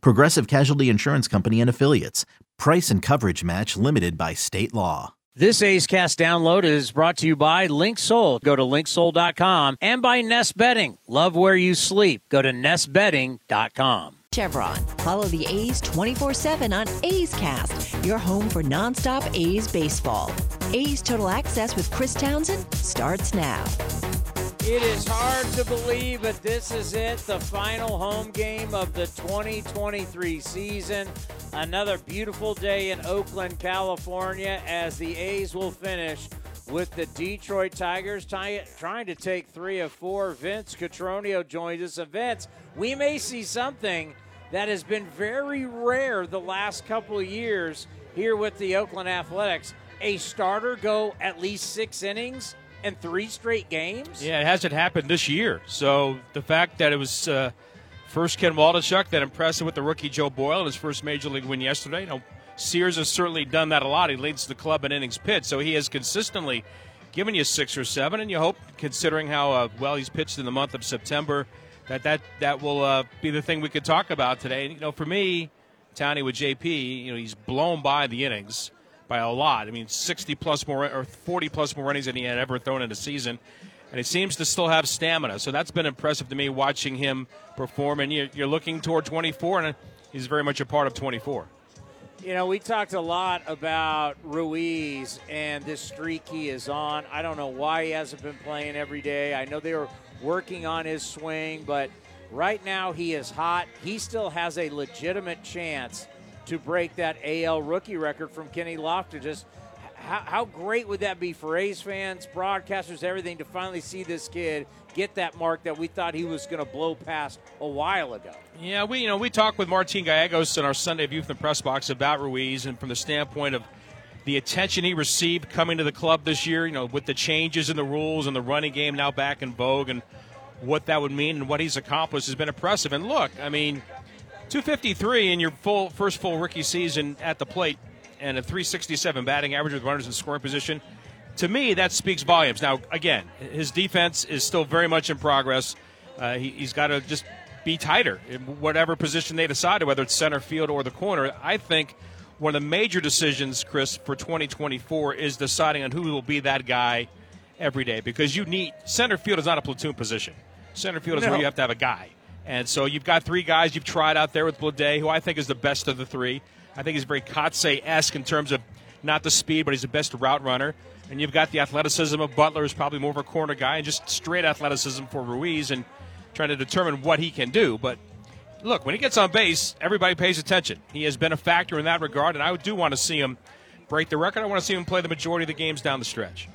Progressive Casualty Insurance Company and Affiliates. Price and coverage match limited by state law. This A's Cast download is brought to you by LinkSoul. Go to linksoul.com and by Nest Bedding. Love where you sleep. Go to nestbedding.com. Chevron. Follow the A's 24 7 on A's Cast, your home for nonstop A's baseball. A's Total Access with Chris Townsend starts now. It is hard to believe, but this is it the final home game of the 2023 season. Another beautiful day in Oakland, California, as the A's will finish with the Detroit Tigers ty- trying to take three of four. Vince Cotroneo joins us. Vince, we may see something that has been very rare the last couple of years here with the Oakland Athletics. A starter go at least six innings and three straight games? Yeah, it hasn't happened this year. So the fact that it was uh, first Ken Waldichuk that impressed with the rookie Joe Boyle in his first major league win yesterday. You know, Sears has certainly done that a lot. He leads the club in innings pitched, so he has consistently given you six or seven. And you hope, considering how uh, well he's pitched in the month of September, that that that will uh, be the thing we could talk about today. You know, for me, Townie with JP, you know, he's blown by the innings by a lot. I mean, 60 plus more or 40 plus more runnings than he had ever thrown in a season. And he seems to still have stamina. So that's been impressive to me watching him perform. And you're looking toward 24, and he's very much a part of 24. You know, we talked a lot about Ruiz and this streak he is on. I don't know why he hasn't been playing every day. I know they were working on his swing, but right now he is hot. He still has a legitimate chance to break that AL rookie record from Kenny Lofton. Just how, how, great would that be for A's fans, broadcasters, everything to finally see this kid get that mark that we thought he was going to blow past a while ago? Yeah, we you know we talked with Martin Gallegos in our Sunday View from the press box about Ruiz, and from the standpoint of the attention he received coming to the club this year, you know, with the changes in the rules and the running game now back in vogue, and what that would mean and what he's accomplished has been impressive. And look, I mean 253 in your full first full rookie season at the plate and a 367 batting average with runners in scoring position. To me, that speaks volumes. Now, again, his defense is still very much in progress. Uh, he, he's got to just be tighter in whatever position they decided, whether it's center field or the corner. I think one of the major decisions, Chris, for 2024 is deciding on who will be that guy every day because you need center field is not a platoon position. Center field is no. where you have to have a guy. And so you've got three guys you've tried out there with Bleday, who I think is the best of the three. I think he's very Kotsay esque in terms of not the speed, but he's the best route runner. And you've got the athleticism of Butler, who's probably more of a corner guy, and just straight athleticism for Ruiz and trying to determine what he can do. But look, when he gets on base, everybody pays attention. He has been a factor in that regard, and I do want to see him break the record. I want to see him play the majority of the games down the stretch.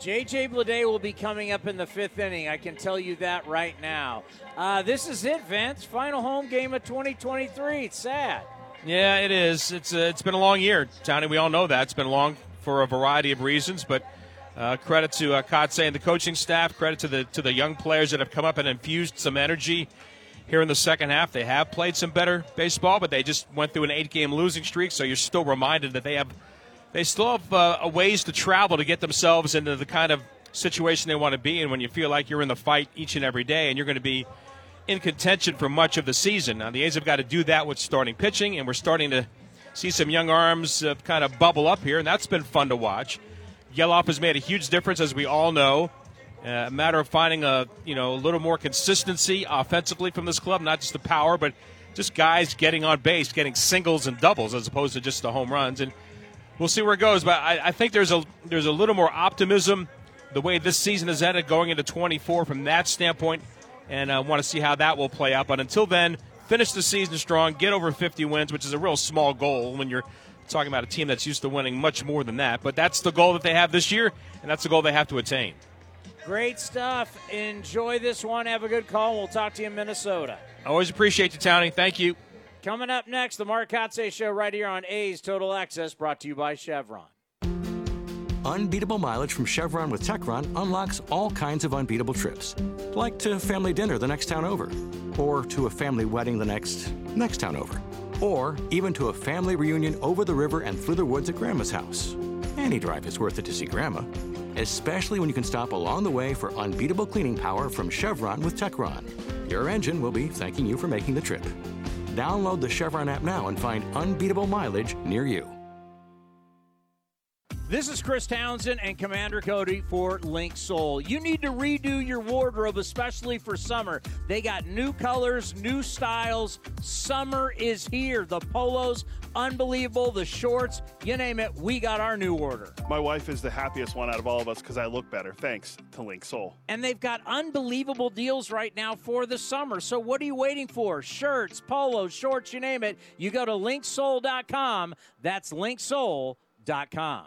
JJ Bleday will be coming up in the fifth inning. I can tell you that right now. Uh, this is it, Vince. Final home game of 2023. It's sad. Yeah, it is. It's uh, it's been a long year, Tony. We all know that it's been long for a variety of reasons, but uh, credit to uh, Kotsay and the coaching staff. Credit to the to the young players that have come up and infused some energy here in the second half. They have played some better baseball, but they just went through an eight-game losing streak. So you're still reminded that they have they still have uh, a ways to travel to get themselves into the kind of situation they want to be in when you feel like you're in the fight each and every day and you're going to be in contention for much of the season. Now, the A's have got to do that with starting pitching, and we're starting to see some young arms uh, kind of bubble up here, and that's been fun to watch. Gelof has made a huge difference, as we all know. Uh, a matter of finding a you know a little more consistency offensively from this club, not just the power, but just guys getting on base, getting singles and doubles as opposed to just the home runs. And we'll see where it goes. But I, I think there's a there's a little more optimism the way this season is ended going into 24 from that standpoint, and uh, I want to see how that will play out. But until then, finish the season strong, get over 50 wins, which is a real small goal when you're talking about a team that's used to winning much more than that. But that's the goal that they have this year, and that's the goal they have to attain. Great stuff. Enjoy this one. Have a good call. We'll talk to you in Minnesota. I always appreciate you, Townie. Thank you. Coming up next, the Mark Kotsay Show right here on A's Total Access, brought to you by Chevron. Unbeatable mileage from Chevron with Techron unlocks all kinds of unbeatable trips, like to family dinner the next town over, or to a family wedding the next next town over, or even to a family reunion over the river and through the woods at Grandma's house. Any drive is worth it to see Grandma, especially when you can stop along the way for unbeatable cleaning power from Chevron with Techron. Your engine will be thanking you for making the trip. Download the Chevron app now and find unbeatable mileage near you. This is Chris Townsend and Commander Cody for Link Soul. You need to redo your wardrobe, especially for summer. They got new colors, new styles. Summer is here. The polos, unbelievable. The shorts, you name it, we got our new order. My wife is the happiest one out of all of us because I look better, thanks to Link Soul. And they've got unbelievable deals right now for the summer. So what are you waiting for? Shirts, polos, shorts, you name it. You go to linksoul.com. That's linksoul.com.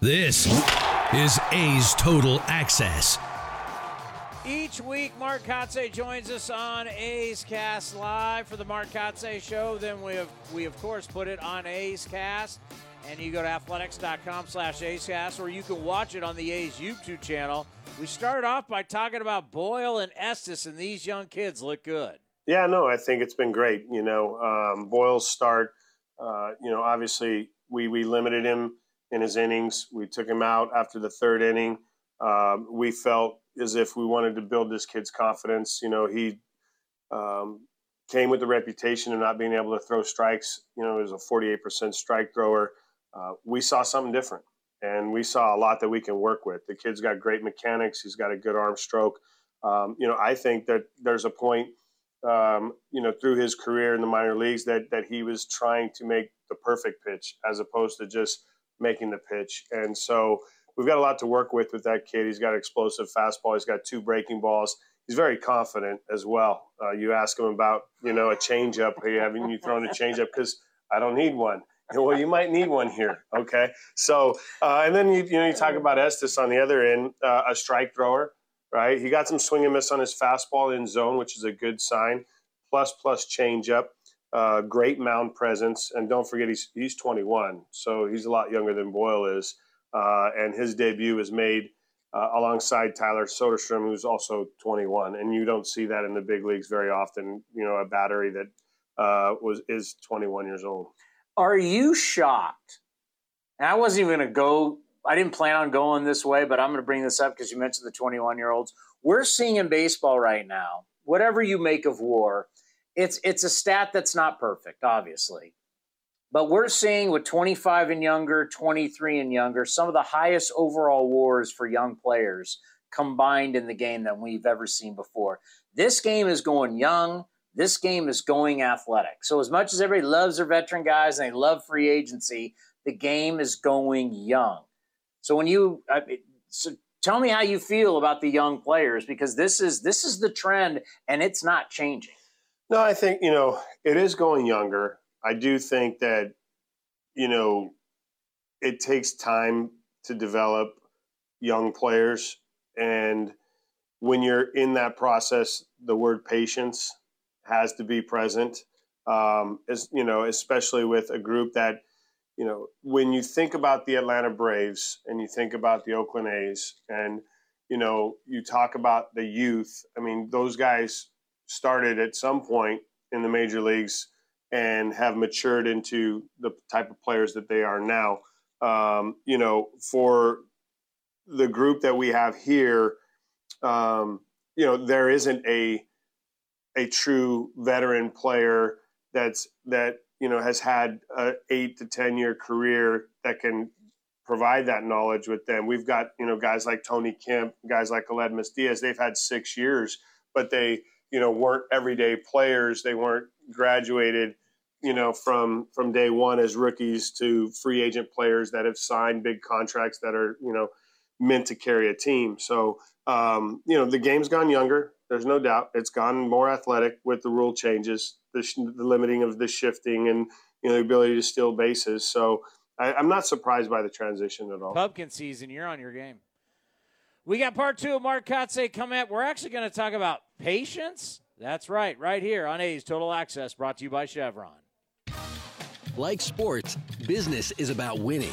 This is A's Total Access. Each week, Mark Kotsay joins us on A's Cast Live for the Mark Kotsay Show. Then we have, we of course put it on A's Cast, and you go to athletics.com slash A's Cast, or you can watch it on the A's YouTube channel. We start off by talking about Boyle and Estes, and these young kids look good. Yeah, no, I think it's been great. You know, um, Boyle's start, uh, you know, obviously we, we limited him in his innings. We took him out after the third inning. Um, we felt as if we wanted to build this kid's confidence. You know, he um, came with the reputation of not being able to throw strikes. You know, he was a 48% strike thrower. Uh, we saw something different, and we saw a lot that we can work with. The kid's got great mechanics. He's got a good arm stroke. Um, you know, I think that there's a point, um, you know, through his career in the minor leagues that that he was trying to make the perfect pitch as opposed to just – making the pitch. And so we've got a lot to work with with that kid. He's got an explosive fastball. He's got two breaking balls. He's very confident as well. Uh, you ask him about, you know, a changeup. Hey, haven't you thrown a changeup? Because I don't need one. Well, you might need one here. Okay. So, uh, and then you, you know, you talk about Estes on the other end, uh, a strike thrower, right? He got some swing and miss on his fastball in zone, which is a good sign. Plus, plus changeup uh, great mound presence, and don't forget he's he's 21, so he's a lot younger than Boyle is, uh, and his debut is made uh, alongside Tyler Soderstrom, who's also 21, and you don't see that in the big leagues very often. You know, a battery that uh, was is 21 years old. Are you shocked? And I wasn't even going to go. I didn't plan on going this way, but I'm going to bring this up because you mentioned the 21 year olds. We're seeing in baseball right now, whatever you make of WAR it's it's a stat that's not perfect, obviously. But we're seeing with 25 and younger, 23 and younger, some of the highest overall wars for young players combined in the game that we've ever seen before. This game is going young. This game is going athletic. So as much as everybody loves their veteran guys and they love free agency, the game is going young. So when you so tell me how you feel about the young players because this is this is the trend and it's not changing. No, I think, you know, it is going younger. I do think that, you know, it takes time to develop young players. And when you're in that process, the word patience has to be present. Um, as you know, especially with a group that, you know, when you think about the Atlanta Braves and you think about the Oakland A's and, you know, you talk about the youth, I mean, those guys started at some point in the major leagues and have matured into the type of players that they are now. Um, you know, for the group that we have here, um, you know, there isn't a a true veteran player that's that you know has had a eight to ten year career that can provide that knowledge with them. We've got you know guys like Tony Kemp, guys like Aledmys Diaz. They've had six years, but they you know, weren't everyday players. They weren't graduated, you know, from from day one as rookies to free agent players that have signed big contracts that are, you know, meant to carry a team. So, um, you know, the game's gone younger. There's no doubt. It's gone more athletic with the rule changes, the, sh- the limiting of the shifting, and you know the ability to steal bases. So I, am not surprised by the transition at all. Pumpkin season, you're on your game. We got part two of Mark Kotsay coming up. We're actually going to talk about patience. That's right, right here on A's Total Access, brought to you by Chevron. Like sports, business is about winning.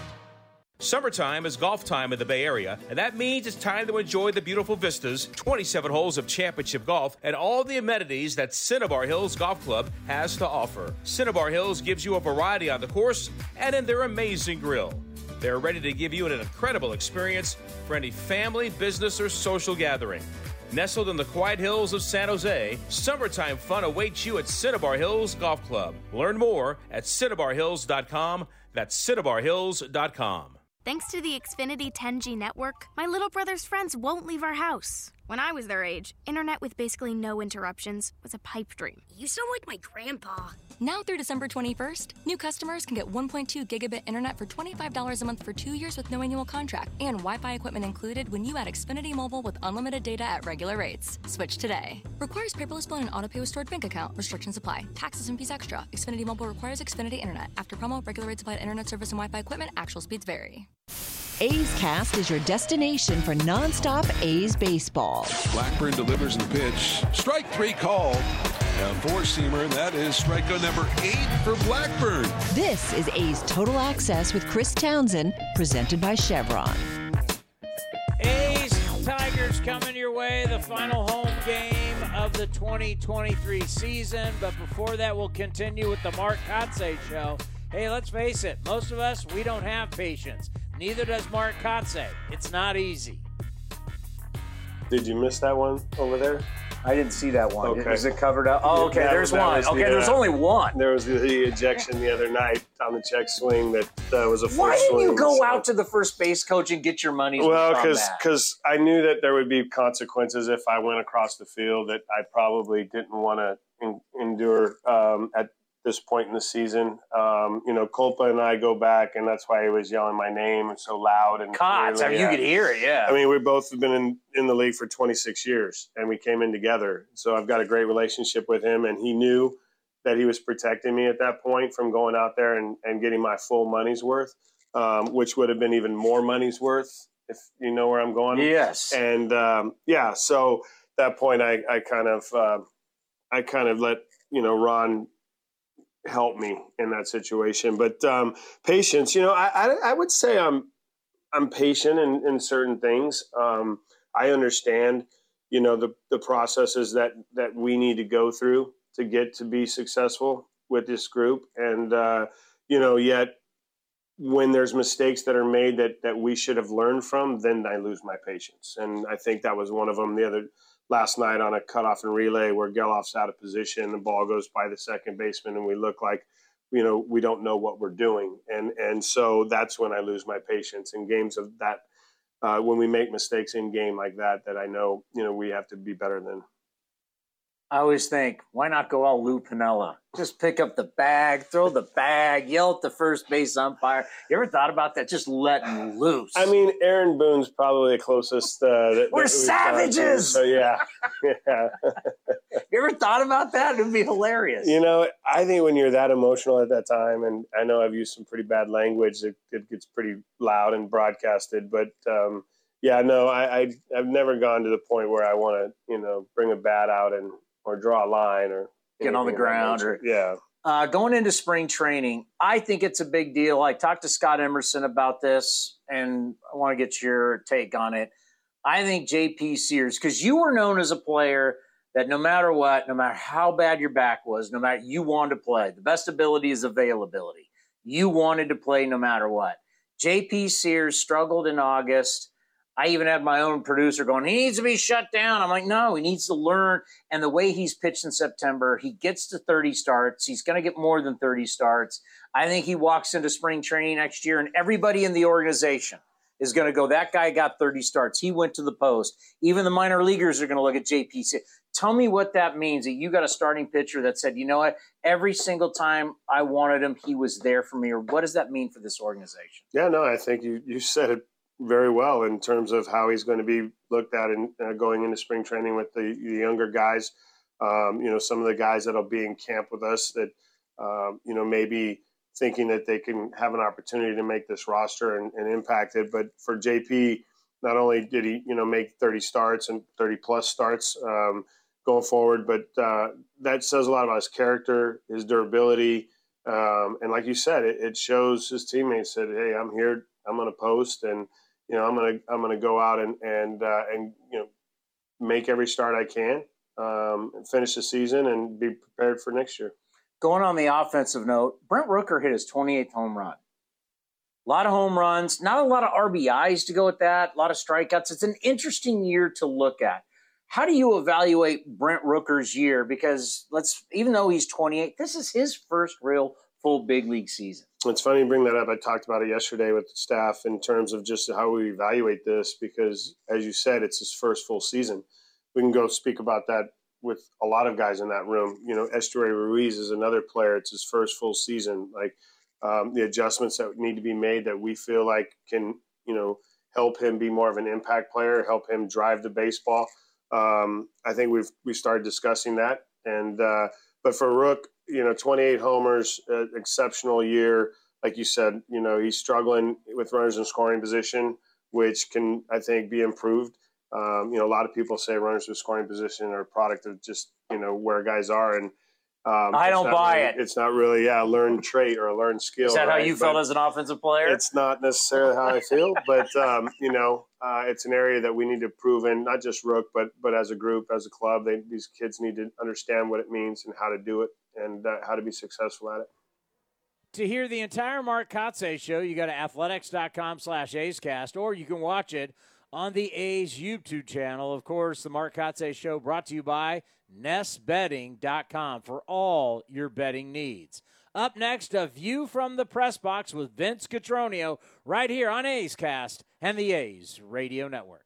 Summertime is golf time in the Bay Area, and that means it's time to enjoy the beautiful vistas, 27 holes of championship golf, and all the amenities that Cinnabar Hills Golf Club has to offer. Cinnabar Hills gives you a variety on the course and in their amazing grill. They're ready to give you an incredible experience for any family, business, or social gathering. Nestled in the quiet hills of San Jose, summertime fun awaits you at Cinnabar Hills Golf Club. Learn more at cinnabarhills.com. That's cinnabarhills.com. Thanks to the Xfinity 10G network, my little brother's friends won't leave our house. When I was their age, internet with basically no interruptions was a pipe dream. You sound like my grandpa. Now through December 21st, new customers can get 1.2 gigabit internet for $25 a month for two years with no annual contract and Wi-Fi equipment included when you add Xfinity Mobile with unlimited data at regular rates. Switch today. Requires paperless billing and auto pay with stored bank account. Restrictions apply. Taxes and fees extra. Xfinity Mobile requires Xfinity Internet. After promo, regular rates applied internet service and Wi-Fi equipment. Actual speeds vary. A's Cast is your destination for nonstop A's baseball. Blackburn delivers the pitch. Strike three called. A four seamer. That is strikeout number eight for Blackburn. This is A's Total Access with Chris Townsend, presented by Chevron. A's Tigers coming your way, the final home game of the 2023 season. But before that, we'll continue with the Mark Kotsay show. Hey, let's face it, most of us, we don't have patience. Neither does Mark Kotsay. It's not easy. Did you miss that one over there? I didn't see that one. Okay. Was it covered up? Oh, okay. That- there's that one. Okay, the, there's uh, only one. There was the, the ejection the other night on the check swing that uh, was a full Why didn't you go so- out to the first base coach and get your money's Well, because that? I knew that there would be consequences if I went across the field that I probably didn't want to endure um, at this point in the season. Um, you know, Kulpa and I go back, and that's why he was yelling my name so loud and Cots, I mean, you could hear it, yeah. I mean, we both have been in, in the league for 26 years, and we came in together. So I've got a great relationship with him, and he knew that he was protecting me at that point from going out there and, and getting my full money's worth, um, which would have been even more money's worth if you know where I'm going. Yes. And um, yeah, so that point, I, I kind of uh, I kind of let you know Ron help me in that situation. But um, patience, you know, I, I, I would say I'm I'm patient in, in certain things. Um, I understand, you know, the the processes that that we need to go through to get to be successful with this group, and uh, you know, yet when there's mistakes that are made that that we should have learned from, then I lose my patience, and I think that was one of them. The other last night on a cutoff and relay where Gelof's out of position, the ball goes by the second baseman, and we look like you know we don't know what we're doing, and and so that's when I lose my patience in games of that. Uh, when we make mistakes in game like that, that I know you know we have to be better than. I always think, why not go all Lou Piniella? Just pick up the bag, throw the bag, yell at the first base umpire. You ever thought about that? Just letting loose. I mean, Aaron Boone's probably the closest. Uh, that, We're that we've to. savages! So yeah, yeah. you ever thought about that? It would be hilarious. You know, I think when you're that emotional at that time, and I know I've used some pretty bad language, it, it gets pretty loud and broadcasted. But um, yeah, no, I, I I've never gone to the point where I want to, you know, bring a bat out and or draw a line or Get on the anything of that ground or- yeah. Uh, going into spring training, I think it's a big deal. I talked to Scott Emerson about this, and I want to get your take on it. I think JP Sears, because you were known as a player that no matter what, no matter how bad your back was, no matter you wanted to play. The best ability is availability. You wanted to play no matter what. JP Sears struggled in August. I even had my own producer going, he needs to be shut down. I'm like, no, he needs to learn. And the way he's pitched in September, he gets to 30 starts. He's going to get more than 30 starts. I think he walks into spring training next year, and everybody in the organization is going to go, that guy got 30 starts. He went to the post. Even the minor leaguers are going to look at JP. Tell me what that means that you got a starting pitcher that said, you know what, every single time I wanted him, he was there for me. Or what does that mean for this organization? Yeah, no, I think you, you said it very well in terms of how he's going to be looked at in uh, going into spring training with the, the younger guys. Um, you know, some of the guys that'll be in camp with us that, um, you know, maybe thinking that they can have an opportunity to make this roster and, and impact it. But for JP, not only did he, you know, make 30 starts and 30 plus starts um, going forward, but uh, that says a lot about his character, his durability. Um, and like you said, it, it, shows his teammates that, hey, I'm here, I'm going to post, and you know, I'm to I'm to go out and and uh, and you know, make every start I can, um, finish the season, and be prepared for next year. Going on the offensive note, Brent Rooker hit his 28th home run. A lot of home runs, not a lot of RBIs to go with that, a lot of strikeouts. It's an interesting year to look at. How do you evaluate Brent Rooker's year? Because let's, even though he's 28, this is his first real full big league season. It's funny you bring that up. I talked about it yesterday with the staff in terms of just how we evaluate this because, as you said, it's his first full season. We can go speak about that with a lot of guys in that room. You know, Esteury Ruiz is another player. It's his first full season. Like um, the adjustments that need to be made that we feel like can, you know, help him be more of an impact player, help him drive the baseball. Um, I think we've we started discussing that. And uh, but for Rook, you know, 28 homers, uh, exceptional year. Like you said, you know, he's struggling with runners in scoring position, which can I think be improved. Um, you know, a lot of people say runners with scoring position are a product of just you know where guys are, and um, I don't buy really, it. It's not really yeah, a learned trait or a learned skill. Is that right? how you but felt as an offensive player? It's not necessarily how I feel, but um, you know, uh, it's an area that we need to prove in, not just Rook, but but as a group, as a club. They, these kids need to understand what it means and how to do it and how to be successful at it. To hear the entire Mark Kotsay show, you go to athletics.com slash A'scast, or you can watch it on the A's YouTube channel. Of course, the Mark Kotsay Show brought to you by NestBedding.com for all your bedding needs. Up next, a view from the press box with Vince Cotroneo right here on A's Cast and the A's Radio Network.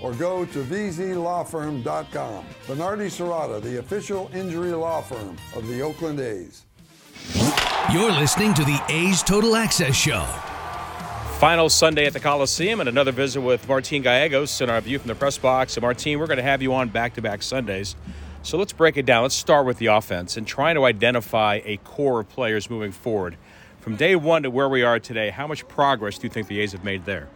or go to vzlawfirm.com. Venardi Zurada, the official injury law firm of the Oakland A's. You're listening to the A's Total Access Show. Final Sunday at the Coliseum and another visit with Martin Gallegos in our view from the press box. And Martin, we're going to have you on back to back Sundays. So let's break it down. Let's start with the offense and trying to identify a core of players moving forward. From day one to where we are today, how much progress do you think the A's have made there?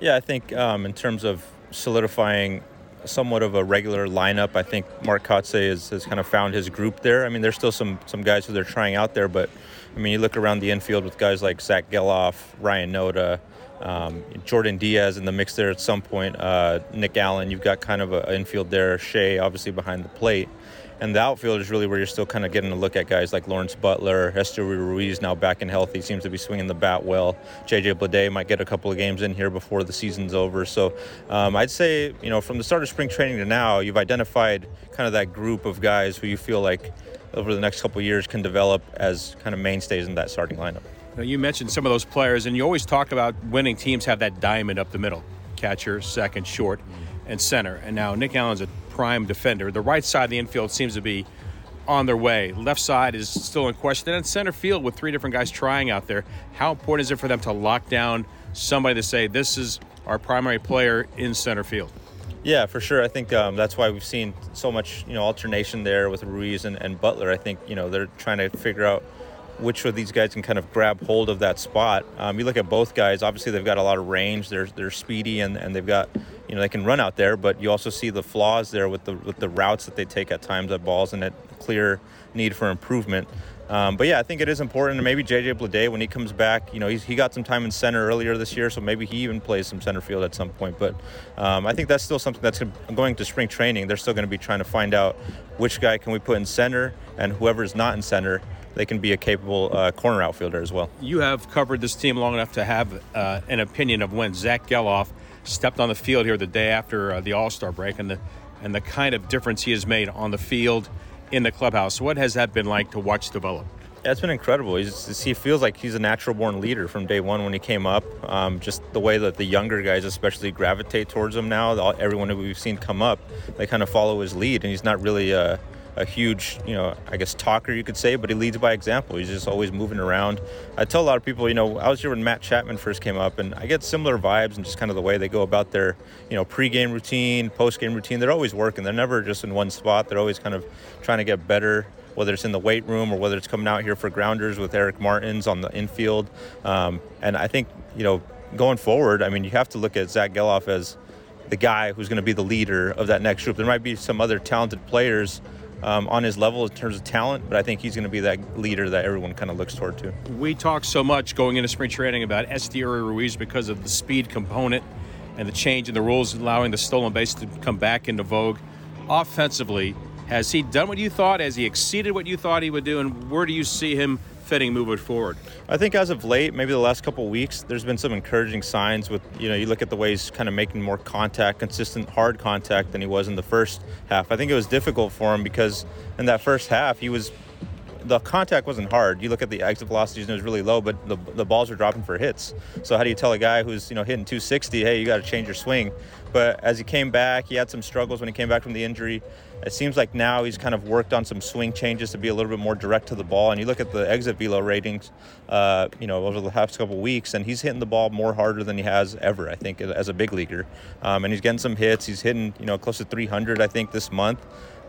Yeah, I think um, in terms of solidifying somewhat of a regular lineup. I think Mark Kotsay has, kind of found his group there. I mean, there's still some some guys who they're trying out there, but I mean, you look around the infield with guys like Zach Gelof, Ryan Noda, um, Jordan Diaz in the mix there at some point. Uh, Nick Allen, you've got kind of an infield there. Shea, obviously behind the plate. And the outfield is really where you're still kind of getting a look at guys like Lawrence Butler, Esteury Ruiz now back and healthy, seems to be swinging the bat well. JJ Bleday might get a couple of games in here before the season's over. So um, I'd say, you know, from the start of spring training to now, you've identified kind of that group of guys who you feel like over the next couple years can develop as kind of mainstays in that starting lineup. Now, you mentioned some of those players, and you always talk about winning teams have that diamond up the middle catcher, second, short, and center. And now Nick Allen's a prime defender. The right side of the infield seems to be on their way. Left side is still in question. And center field with three different guys trying out there. How important is it for them to lock down somebody to say, this is our primary player in center field? Yeah, for sure. I think um, that's why we've seen so much, you know, alternation there with Ruiz and, and Butler. I think, you know, they're trying to figure out which of these guys can kind of grab hold of that spot. Um, you look at both guys, obviously they've got a lot of range. They're, they're speedy and, and they've got, you know, they can run out there, but you also see the flaws there with the, with the routes that they take at times at balls and that clear need for improvement. Um, but yeah, I think it is important. And maybe JJ Bleday, when he comes back, you know, he's, he got some time in center earlier this year, so maybe he even plays some center field at some point. But um, I think that's still something that's going to spring training. They're still going to be trying to find out which guy can we put in center, and whoever's not in center, they can be a capable uh, corner outfielder as well. You have covered this team long enough to have uh, an opinion of when Zach Gelof stepped on the field here the day after uh, the All Star break and the and the kind of difference he has made on the field in the clubhouse. What has that been like to watch develop? It's been incredible. He's, he feels like he's a natural born leader from day one when he came up. Um, just the way that the younger guys, especially, gravitate towards him now. Everyone that we've seen come up, they kind of follow his lead, and he's not really a, a huge, you know, I guess talker you could say, but he leads by example. He's just always moving around. I tell a lot of people, you know, I was here when Matt Chapman first came up, and I get similar vibes and just kind of the way they go about their, you know, pregame routine, postgame routine. They're always working. They're never just in one spot. They're always kind of trying to get better whether it's in the weight room or whether it's coming out here for grounders with Eric Martins on the infield. Um, and I think, you know, going forward, I mean, you have to look at Zach Gelof as the guy who's going to be the leader of that next group. There might be some other talented players um, on his level in terms of talent, but I think he's going to be that leader that everyone kind of looks toward to. We talk so much going into spring training about Esteury Ruiz because of the speed component and the change in the rules allowing the stolen base to come back into vogue. Offensively, has he done what you thought? Has he exceeded what you thought he would do? And where do you see him fitting moving forward? I think as of late, maybe the last couple weeks, there's been some encouraging signs with, you know, you look at the way he's kind of making more contact, consistent hard contact than he was in the first half. I think it was difficult for him because in that first half, he was the contact wasn't hard. You look at the exit velocities and it was really low, but the, the balls were dropping for hits. So how do you tell a guy who's you know hitting 260, hey, you got to change your swing? But as he came back, he had some struggles when he came back from the injury. It seems like now he's kind of worked on some swing changes to be a little bit more direct to the ball. And you look at the exit velo ratings, uh, you know, over the past couple weeks, and he's hitting the ball more harder than he has ever. I think as a big leaguer, um, and he's getting some hits. He's hitting you know close to 300, I think, this month.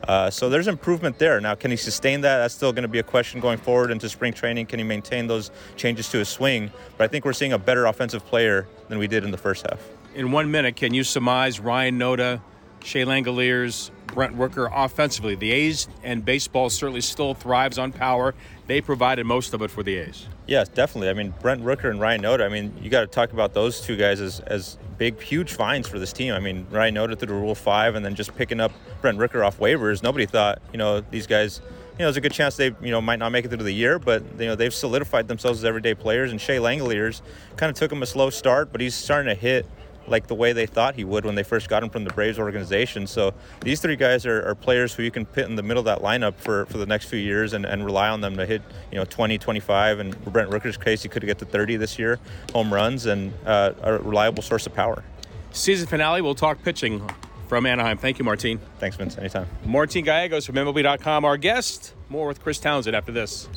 Uh, so there's improvement there. Now, can he sustain that? That's still going to be a question going forward into spring training. Can he maintain those changes to his swing? But I think we're seeing a better offensive player than we did in the first half. In one minute, can you surmise Ryan Noda, Shea Langeliers, Brent Rooker offensively? The A's and baseball certainly still thrives on power. They provided most of it for the A's. Yes, definitely. I mean, Brent Rooker and Ryan Noda, I mean, you got to talk about those two guys as, as big, huge finds for this team. I mean, Ryan Noda through the Rule 5 and then just picking up Brent Rooker off waivers. Nobody thought, you know, these guys, you know, there's a good chance they, you know, might not make it through the year, but, you know, they've solidified themselves as everyday players. And Shea Langeliers kind of took him a slow start, but he's starting to hit – like the way they thought he would when they first got him from the Braves organization. So these three guys are, are, players who you can put in the middle of that lineup for, for the next few years and, and rely on them to hit, you know, 20, 25. And Brent Rooker's case, he could get to 30 this year, home runs, and uh, a reliable source of power. Season finale, we'll talk pitching from Anaheim. Thank you, Martin. Thanks, Vince. Anytime. Martin Gallegos from MLB.com, our guest. More with Chris Townsend after this.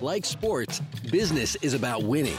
Like sports, business is about winning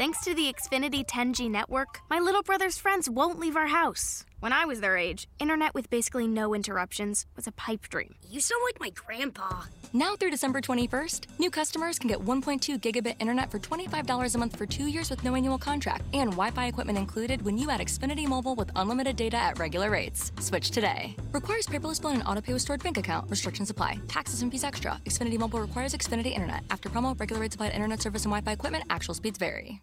Thanks to the Xfinity 10G network, my little brother's friends won't leave our house. When I was their age, internet with basically no interruptions was a pipe dream. You sound like my grandpa. Now through December 21st, new customers can get 1.2 gigabit internet for $25 a month for two years with no annual contract and Wi Fi equipment included when you add Xfinity Mobile with unlimited data at regular rates. Switch today. Requires paperless bill and auto pay with stored bank account. Restrictions apply. Taxes and fees extra. Xfinity Mobile requires Xfinity Internet. After promo, regular rates apply to internet service and Wi Fi equipment. Actual speeds vary.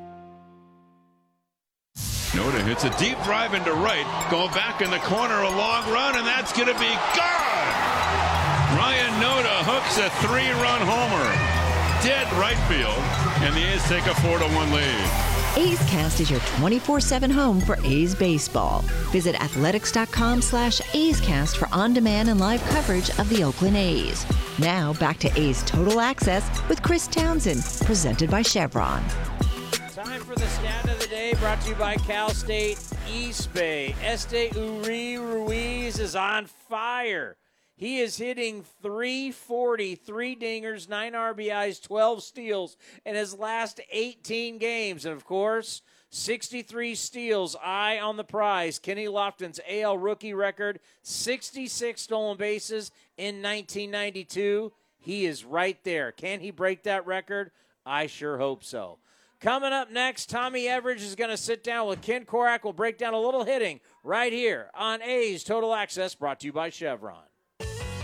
Noda hits a deep drive into right, going back in the corner, a long run, and that's going to be gone. Ryan Noda hooks a three-run homer, dead right field, and the A's take a four-to-one lead. A's Cast is your 24-7 home for A's baseball. Visit athletics.com slash A's Cast for on-demand and live coverage of the Oakland A's. Now back to A's Total Access with Chris Townsend, presented by Chevron. Time for the stat of the day brought to you by Cal State East Bay. Esteury Ruiz is on fire. He is hitting 340, three dingers, nine RBIs, 12 steals in his last 18 games. And of course, 63 steals, eye on the prize. Kenny Lofton's AL rookie record, 66 stolen bases in 1992. He is right there. Can he break that record? I sure hope so. Coming up next, Tommy Everidge is going to sit down with Ken Korach. We'll break down a little hitting right here on A's Total Access, brought to you by Chevron.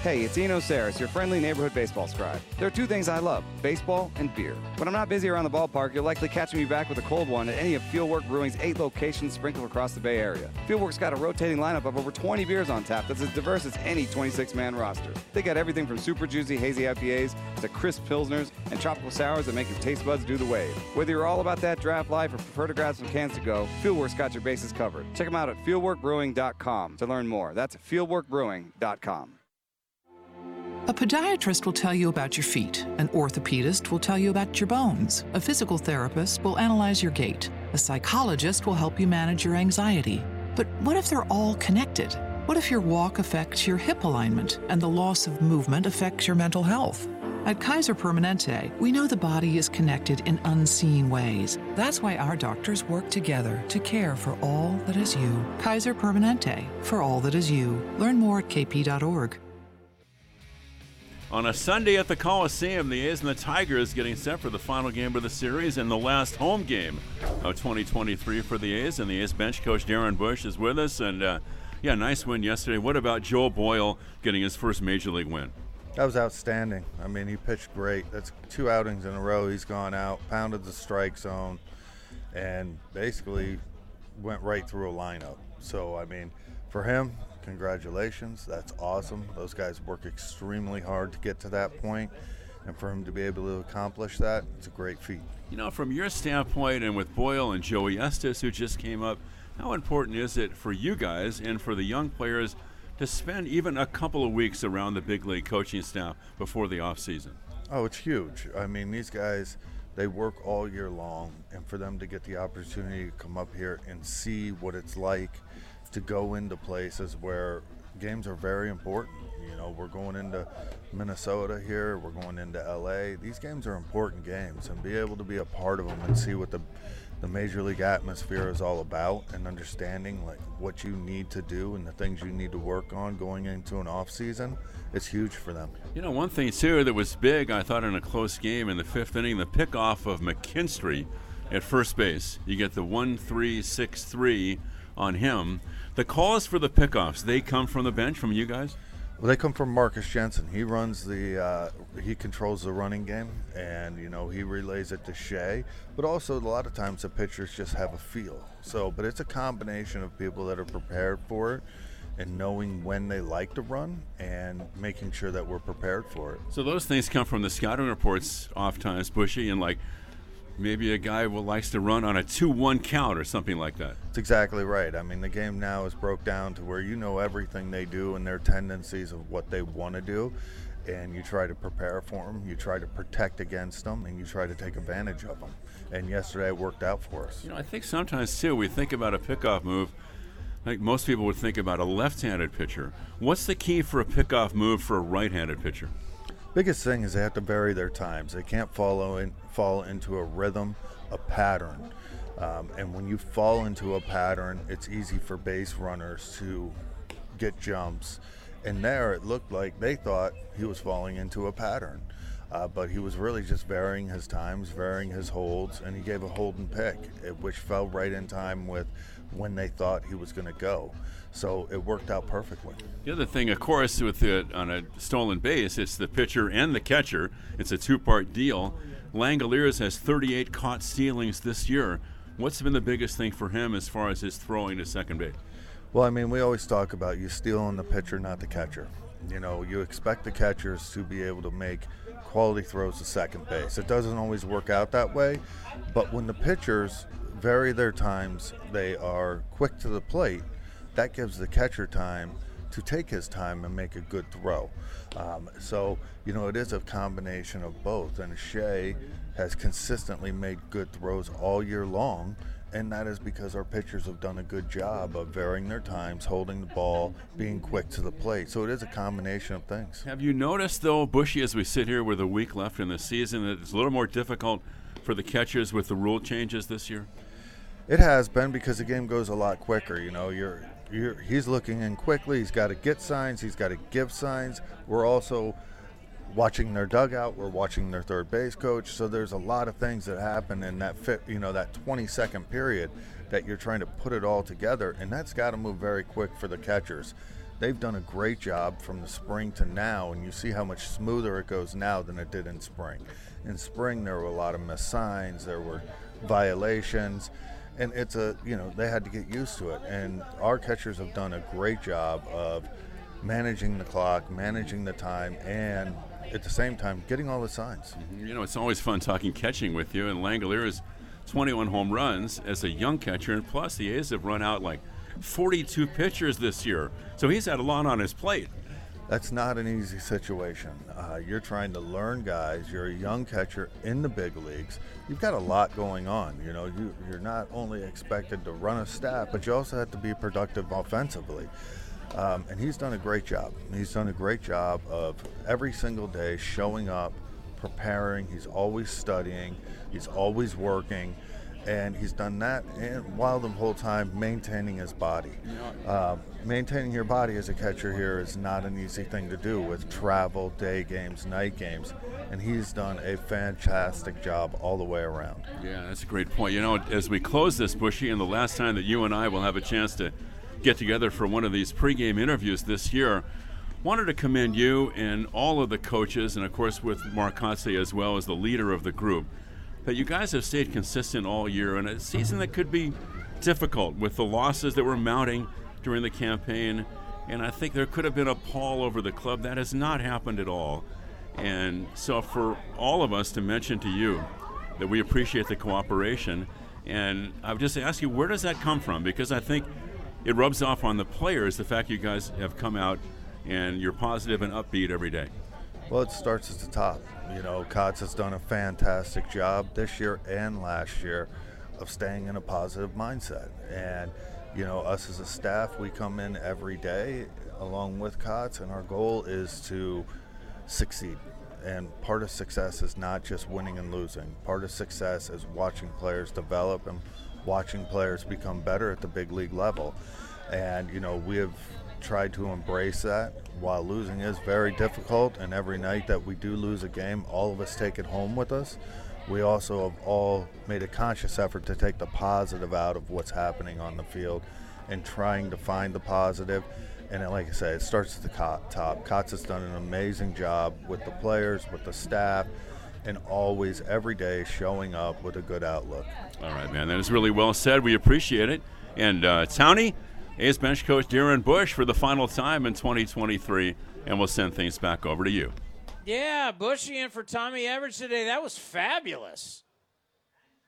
Hey, it's Eno Sarris, your friendly neighborhood baseball scribe. There are two things I love baseball and beer. When I'm not busy around the ballpark, you'll likely catch me back with a cold one at any of Fieldwork Brewing's eight locations sprinkled across the Bay Area. Fieldwork's got a rotating lineup of over 20 beers on tap that's as diverse as any 26 man roster. They got everything from super juicy hazy IPAs to crisp pilsners and tropical sours that make your taste buds do the wave. Whether you're all about that draft life or prefer to grab some cans to go, Fieldwork's got your bases covered. Check them out at fieldworkbrewing.com to learn more. That's fieldworkbrewing.com. A podiatrist will tell you about your feet. An orthopedist will tell you about your bones. A physical therapist will analyze your gait. A psychologist will help you manage your anxiety. But what if they're all connected? What if your walk affects your hip alignment and the loss of movement affects your mental health? At Kaiser Permanente, we know the body is connected in unseen ways. That's why our doctors work together to care for all that is you. Kaiser Permanente, for all that is you. Learn more at kp.org. On a Sunday at the Coliseum, the A's and the Tigers getting set for the final game of the series and the last home game of 2023 for the A's. And the A's bench coach Darren Bush is with us. And uh, yeah, nice win yesterday. What about Joe Boyle getting his first major league win? That was outstanding. I mean, he pitched great. That's two outings in a row. He's gone out, pounded the strike zone, and basically went right through a lineup. So, I mean, for him, congratulations. That's awesome. Those guys work extremely hard to get to that point, and for him to be able to accomplish that, it's a great feat. You know, from your standpoint, and with Boyle and Joey Estes, who just came up, how important is it for you guys and for the young players to spend even a couple of weeks around the big league coaching staff before the offseason? Oh, it's huge. I mean, these guys, they work all year long, and for them to get the opportunity to come up here and see what it's like to go into places where games are very important. You know, we're going into Minnesota here, we're going into LA. These games are important games, and be able to be a part of them and see what the the major league atmosphere is all about and understanding like what you need to do and the things you need to work on going into an off season it's huge for them you know one thing too that was big i thought in a close game in the fifth inning the pickoff of mckinstry at first base you get the 1-3-6-3 on him the calls for the pickoffs they come from the bench from you guys well, they come from Marcus Jensen. He runs the, uh, he controls the running game, and you know he relays it to Shea. But also, a lot of times the pitchers just have a feel. So, but it's a combination of people that are prepared for it, and knowing when they like to run, and making sure that we're prepared for it. So those things come from the scouting reports, oftentimes bushy, and like maybe a guy who likes to run on a 2-1 count or something like that. That's exactly right. I mean, the game now is broke down to where you know everything they do and their tendencies of what they want to do, and you try to prepare for them, you try to protect against them, and you try to take advantage of them. And yesterday it worked out for us. You know, I think sometimes too we think about a pickoff move. Like most people would think about a left-handed pitcher. What's the key for a pickoff move for a right-handed pitcher? Biggest thing is they have to vary their times. They can't follow in, fall into a rhythm, a pattern. Um, and when you fall into a pattern, it's easy for base runners to get jumps. And there it looked like they thought he was falling into a pattern. Uh, but he was really just varying his times, varying his holds, and he gave a hold and pick, which fell right in time with when they thought he was going to go. So it worked out perfectly. The other thing, of course, with it on a stolen base, it's the pitcher and the catcher. It's a two-part deal. Langeliers has 38 caught stealings this year. What's been the biggest thing for him as far as his throwing to second base? Well, I mean, we always talk about you stealing the pitcher, not the catcher. You know, you expect the catchers to be able to make quality throws to second base. It doesn't always work out that way, but when the pitchers vary their times, they are quick to the plate, that gives the catcher time to take his time and make a good throw. Um, so, you know, it is a combination of both. And Shea has consistently made good throws all year long and that is because our pitchers have done a good job of varying their times, holding the ball, being quick to the plate. So it is a combination of things. Have you noticed, though, Bushy, as we sit here with a week left in the season, that it's a little more difficult for the catchers with the rule changes this year? It has been because the game goes a lot quicker. You know, you're, you're he's looking in quickly. He's got to get signs. He's got to give signs. We're also watching their dugout, we're watching their third base coach. So there's a lot of things that happen in that fit, you know, that 20 second period that you're trying to put it all together, and that's got to move very quick for the catchers. They've done a great job from the spring to now, and you see how much smoother it goes now than it did in spring. In spring, there were a lot of missed signs, there were violations, and it's a you know they had to get used to it. And our catchers have done a great job of managing the clock, managing the time, and at the same time getting all the signs. Mm-hmm. You know, it's always fun talking catching with you. And Langeliers 21 home runs as a young catcher, and plus the A's have run out like 42 pitchers this year. So he's had a lot on his plate. That's not an easy situation. Uh, you're trying to learn guys. You're a young catcher in the big leagues. You've got a lot going on. You know, you, you're not only expected to run a staff, but you also have to be productive offensively. Um, and he's done a great job. He's done a great job of every single day showing up, preparing. He's always studying. He's always working. And he's done that and while the whole time maintaining his body. Um, maintaining your body as a catcher here is not an easy thing to do with travel, day games, night games. And he's done a fantastic job all the way around. Yeah, that's a great point. You know, as we close this, Bushy, and the last time that you and I will have a chance to get together for one of these pregame interviews this year. Wanted to commend you and all of the coaches, and of course with Mark Kotsay as well as the leader of the group, that you guys have stayed consistent all year in a season that could be difficult with the losses that were mounting during the campaign. And I think there could have been a pall over the club. That has not happened at all. And so, for all of us to mention to you that we appreciate the cooperation, and I would just ask you, where does that come from? Because I think it rubs off on the players the fact you guys have come out and you're positive and upbeat every day. Well, it starts at the top. You know, Kotz has done a fantastic job this year and last year of staying in a positive mindset. And, you know, us as a staff, we come in every day along with Kotz, and our goal is to succeed. And part of success is not just winning and losing. Part of success is watching players develop and watching players become better at the big league level. And, you know, we have tried to embrace that while losing is very difficult. And every night that we do lose a game, all of us take it home with us. We also have all made a conscious effort to take the positive out of what's happening on the field and trying to find the positive. And like I said, it starts at the top. Kotz has done an amazing job with the players, with the staff, and always every day showing up with a good outlook. All right, man. That is really well said. We appreciate it. And uh, Townie, A's bench coach Darren Bush for the final time in 2023, and we'll send things back over to you. Yeah, Bushy in for Tommy Everidge today. That was fabulous.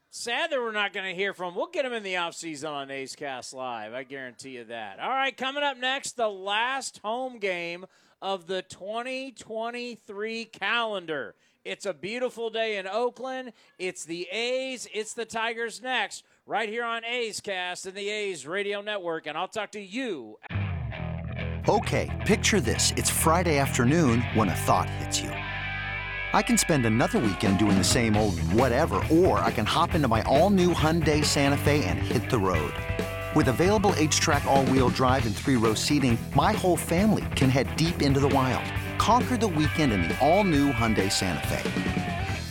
Sad that we're not going to hear from. We'll get him in the offseason on A's Cast Live. I guarantee you that. All right, coming up next, the last home game of the 2023 calendar. It's a beautiful day in Oakland. It's the A's, it's the Tigers next, right here on A's Cast and the A's Radio Network. And I'll talk to you. Okay, picture this. It's Friday afternoon when a thought hits you. I can spend another weekend doing the same old whatever, or I can hop into my all-new Hyundai Santa Fe and hit the road. With available HTRAC all-wheel drive and three-row seating, my whole family can head deep into the wild. Conquer the weekend in the all-new Hyundai Santa Fe.